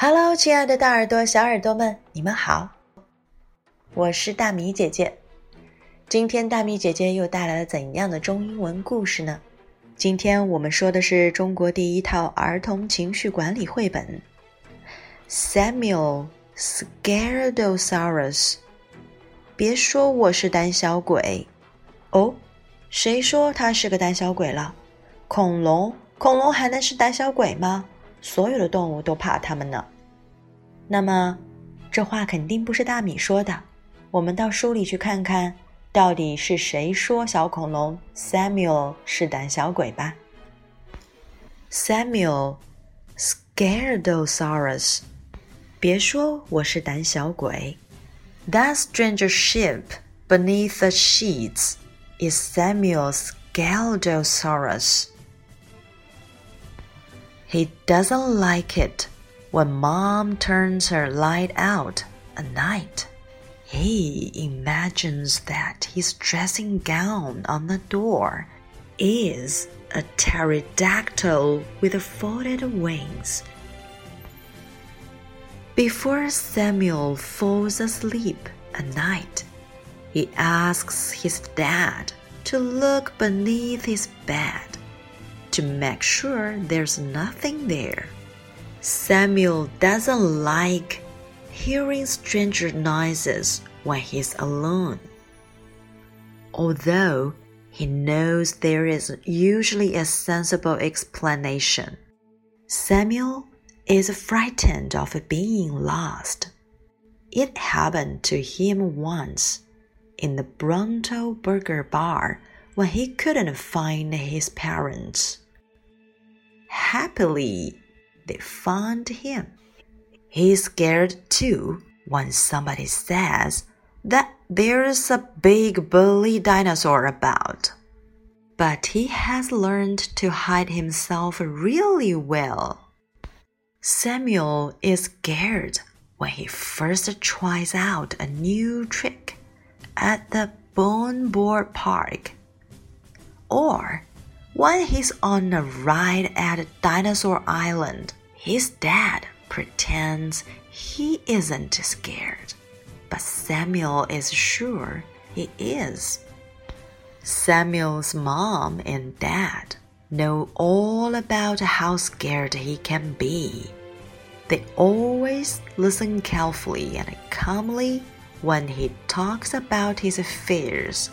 Hello，亲爱的大耳朵、小耳朵们，你们好，我是大米姐姐。今天大米姐姐又带来了怎样的中英文故事呢？今天我们说的是中国第一套儿童情绪管理绘本《Samuel Scaredosaurus》。别说我是胆小鬼哦，谁说他是个胆小鬼了？恐龙，恐龙还能是胆小鬼吗？所有的动物都怕它们呢。那么，这话肯定不是大米说的。我们到书里去看看，到底是谁说小恐龙 Samuel 是胆小鬼吧？Samuel Scaredosaurus，别说我是胆小鬼。That stranger ship beneath the sheets is Samuel Scaredosaurus. He doesn't like it when mom turns her light out at night. He imagines that his dressing gown on the door is a pterodactyl with folded wings. Before Samuel falls asleep at night, he asks his dad to look beneath his bed to make sure there's nothing there. Samuel doesn't like hearing stranger noises when he's alone. Although he knows there is usually a sensible explanation, Samuel is frightened of being lost. It happened to him once in the Bronto Burger Bar when he couldn't find his parents. Happily, they found him. He's scared too when somebody says that there's a big bully dinosaur about. But he has learned to hide himself really well. Samuel is scared when he first tries out a new trick at the Bone Board Park. Or when he's on a ride at Dinosaur Island, his dad pretends he isn't scared, but Samuel is sure he is. Samuel's mom and dad know all about how scared he can be. They always listen carefully and calmly when he talks about his fears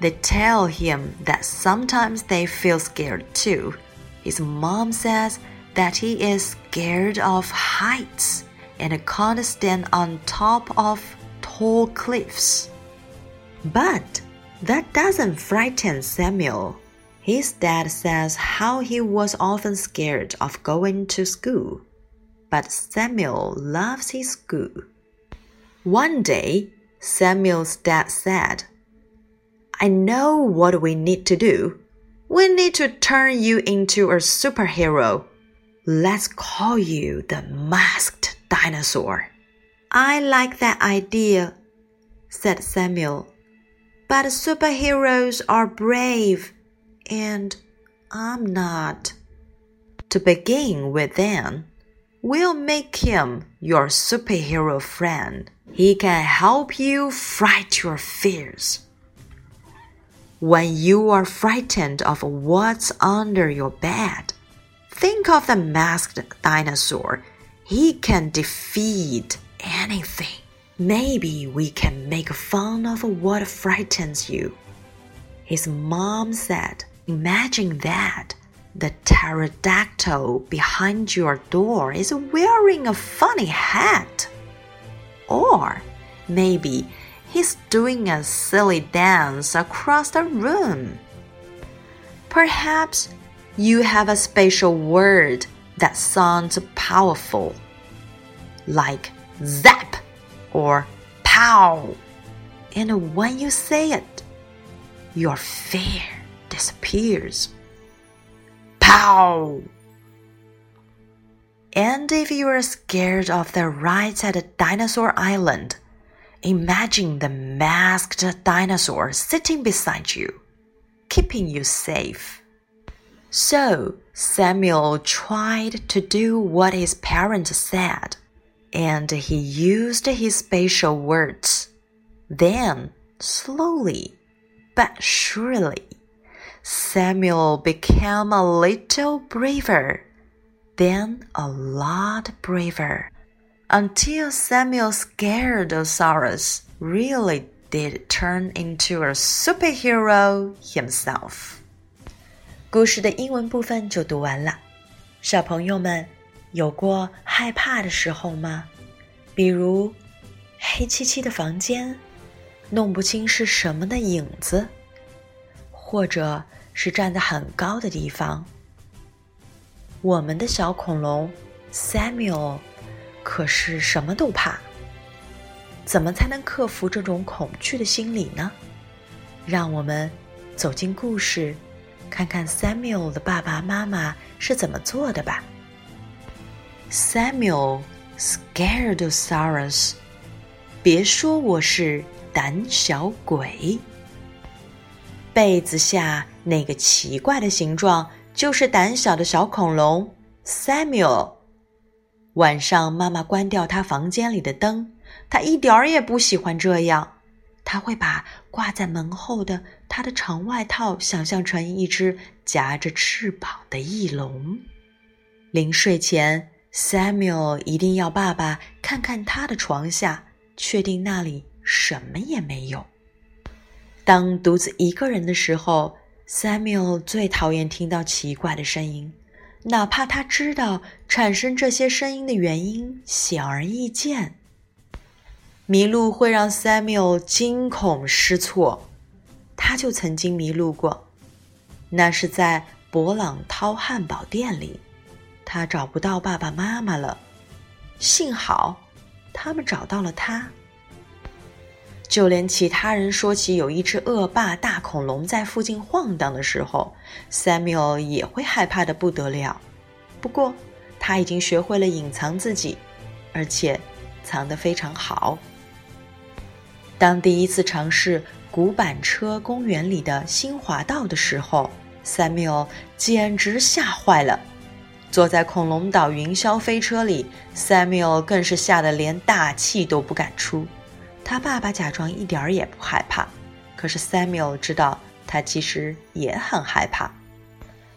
they tell him that sometimes they feel scared too. His mom says that he is scared of heights and can't stand on top of tall cliffs. But that doesn't frighten Samuel. His dad says how he was often scared of going to school. But Samuel loves his school. One day, Samuel's dad said, I know what we need to do. We need to turn you into a superhero. Let's call you the masked dinosaur. I like that idea, said Samuel. But superheroes are brave, and I'm not. To begin with, then, we'll make him your superhero friend. He can help you fight your fears. When you are frightened of what's under your bed, think of the masked dinosaur. He can defeat anything. Maybe we can make fun of what frightens you. His mom said, Imagine that. The pterodactyl behind your door is wearing a funny hat. Or maybe He's doing a silly dance across the room. Perhaps you have a special word that sounds powerful, like zap or pow. And when you say it, your fear disappears. Pow! And if you are scared of the rides at Dinosaur Island, Imagine the masked dinosaur sitting beside you, keeping you safe. So Samuel tried to do what his parents said. and he used his special words. Then, slowly but surely, Samuel became a little braver, then a lot braver, until Samuel Scaredosaurus really did turn into a superhero himself. 故事的英文部分就读完了。小朋友们有过害怕的时候吗？比如黑漆漆的房间，弄不清是什么的影子，或者是站在很高的地方。我们的小恐龙 Samuel 可是什么都怕。怎么才能克服这种恐惧的心理呢？让我们走进故事。看看 Samuel 的爸爸妈妈是怎么做的吧。Samuel Scaredosaurus，别说我是胆小鬼。被子下那个奇怪的形状，就是胆小的小恐龙 Samuel。晚上妈妈关掉他房间里的灯，他一点儿也不喜欢这样。他会把挂在门后的他的长外套想象成一只夹着翅膀的翼龙。临睡前，Samuel 一定要爸爸看看他的床下，确定那里什么也没有。当独自一个人的时候，Samuel 最讨厌听到奇怪的声音，哪怕他知道产生这些声音的原因显而易见。迷路会让 Samuel 惊恐失措，他就曾经迷路过。那是在勃朗涛汉堡店里，他找不到爸爸妈妈了。幸好，他们找到了他。就连其他人说起有一只恶霸大恐龙在附近晃荡的时候，Samuel 也会害怕的不得了。不过，他已经学会了隐藏自己，而且藏得非常好。当第一次尝试古板车公园里的新滑道的时候，Samuel 简直吓坏了。坐在恐龙岛云霄飞车里，Samuel 更是吓得连大气都不敢出。他爸爸假装一点儿也不害怕，可是 Samuel 知道他其实也很害怕。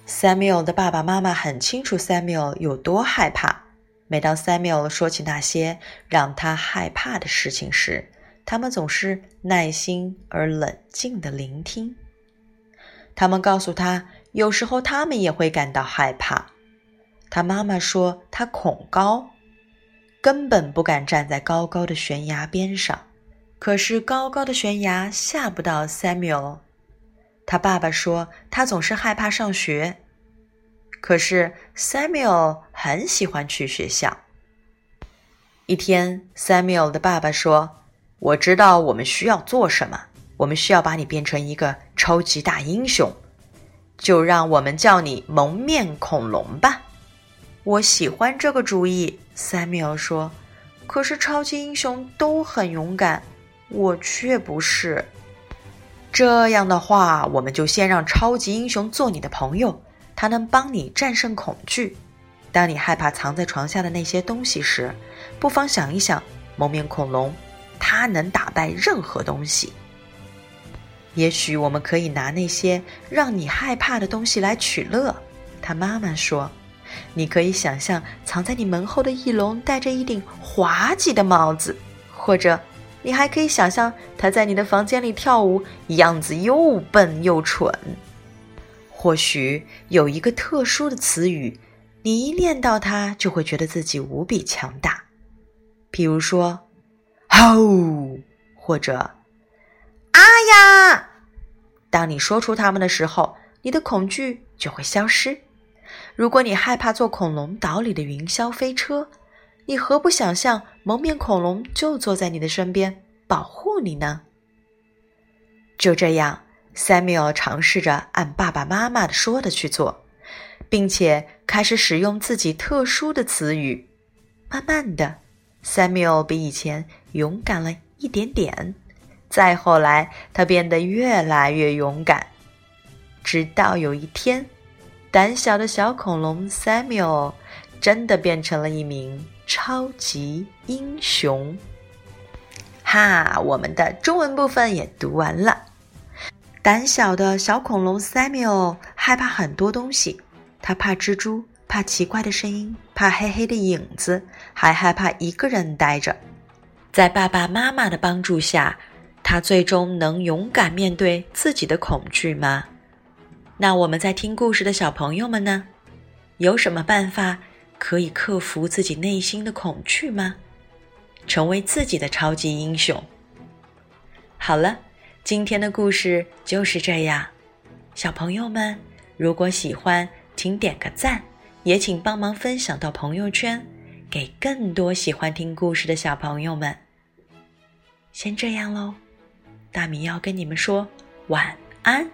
Samuel 的爸爸妈妈很清楚 Samuel 有多害怕。每当 Samuel 说起那些让他害怕的事情时，他们总是耐心而冷静的聆听。他们告诉他，有时候他们也会感到害怕。他妈妈说他恐高，根本不敢站在高高的悬崖边上。可是高高的悬崖吓不到 Samuel。他爸爸说他总是害怕上学，可是 Samuel 很喜欢去学校。一天，Samuel 的爸爸说。我知道我们需要做什么。我们需要把你变成一个超级大英雄，就让我们叫你蒙面恐龙吧。我喜欢这个主意，Samuel 说。可是超级英雄都很勇敢，我却不是。这样的话，我们就先让超级英雄做你的朋友，他能帮你战胜恐惧。当你害怕藏在床下的那些东西时，不妨想一想蒙面恐龙。它能打败任何东西。也许我们可以拿那些让你害怕的东西来取乐。他妈妈说：“你可以想象藏在你门后的翼龙戴着一顶滑稽的帽子，或者你还可以想象他在你的房间里跳舞，样子又笨又蠢。或许有一个特殊的词语，你一念到它就会觉得自己无比强大。比如说。”吼，或者啊呀！当你说出它们的时候，你的恐惧就会消失。如果你害怕坐恐龙岛里的云霄飞车，你何不想象蒙面恐龙就坐在你的身边保护你呢？就这样，Samuel 尝试着按爸爸妈妈的说的去做，并且开始使用自己特殊的词语。慢慢的。Samuel 比以前勇敢了一点点，再后来，他变得越来越勇敢，直到有一天，胆小的小恐龙 Samuel 真的变成了一名超级英雄。哈，我们的中文部分也读完了。胆小的小恐龙 Samuel 害怕很多东西，他怕蜘蛛，怕奇怪的声音，怕黑黑的影子，还害怕一个人待着。在爸爸妈妈的帮助下，他最终能勇敢面对自己的恐惧吗？那我们在听故事的小朋友们呢？有什么办法可以克服自己内心的恐惧吗？成为自己的超级英雄。好了。今天的故事就是这样，小朋友们，如果喜欢，请点个赞，也请帮忙分享到朋友圈，给更多喜欢听故事的小朋友们。先这样喽，大米要跟你们说晚安。